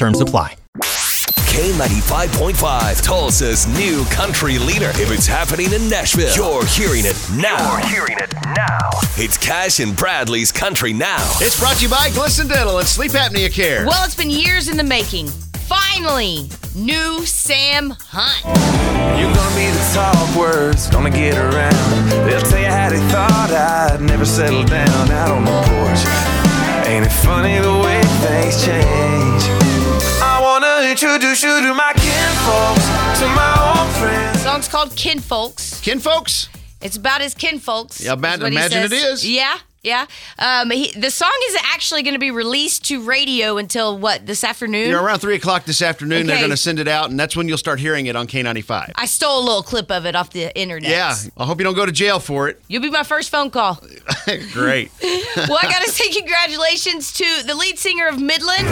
Terms apply. K95.5, Tulsa's new country leader. If it's happening in Nashville, you're hearing it now. You're hearing it now. It's Cash and Bradley's Country Now. It's brought to you by Glisten Dental and Sleep Apnea Care. Well, it's been years in the making. Finally, new Sam Hunt. You're gonna be the talk words, gonna get around. They'll tell you how they thought I'd never settle down out on the porch. Ain't it funny the to my kinfolks, to my old friends. The song's called Kinfolks. Kinfolks? It's about his kinfolks. Yeah, ima- is what he imagine it is. Yeah, yeah. Um, he, the song isn't actually going to be released to radio until what this afternoon. You know, around 3 o'clock this afternoon, they're going to send it out, and that's when you'll start hearing it on K95. I stole a little clip of it off the internet. Yeah, I hope you don't go to jail for it. You'll be my first phone call. Great. well, I got to say congratulations to the lead singer of Midland.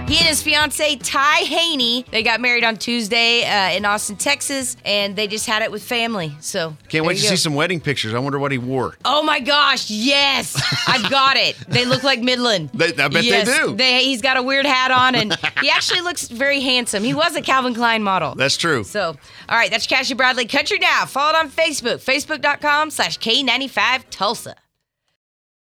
Mark, he and his fiance Ty Haney, they got married on Tuesday uh, in Austin, Texas, and they just had it with family. So Can't wait to you see some wedding pictures. I wonder what he wore. Oh my gosh, yes, I've got it. They look like Midland. They- I bet they do. They, he's got a weird hat on, and he actually looks very handsome. He was a Calvin Klein model. That's true. So, all right, that's Cassie Bradley Country Now. Follow it on Facebook, facebook.com slash K95 Tulsa.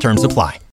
Terms apply.